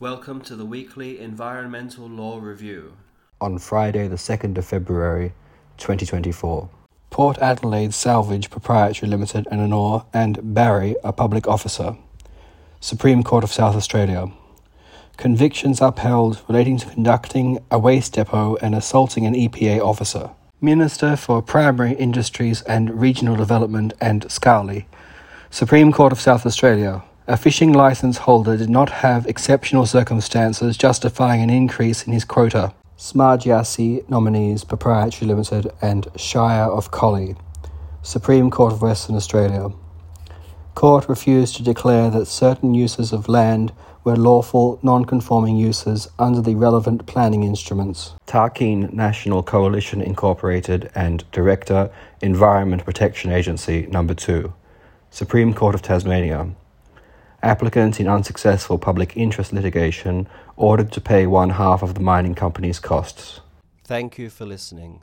Welcome to the weekly Environmental Law Review. On Friday, the 2nd of February 2024. Port Adelaide Salvage Proprietary Limited and Anor and Barry, a public officer. Supreme Court of South Australia. Convictions upheld relating to conducting a waste depot and assaulting an EPA officer. Minister for Primary Industries and Regional Development and Scali. Supreme Court of South Australia. A fishing license holder did not have exceptional circumstances justifying an increase in his quota. Smargiassi Nominees Proprietary Limited and Shire of Collie. Supreme Court of Western Australia. Court refused to declare that certain uses of land were lawful non-conforming uses under the relevant planning instruments. Tarkine National Coalition Incorporated and Director, Environment Protection Agency Number 2. Supreme Court of Tasmania. Applicant in unsuccessful public interest litigation ordered to pay one half of the mining company's costs. Thank you for listening.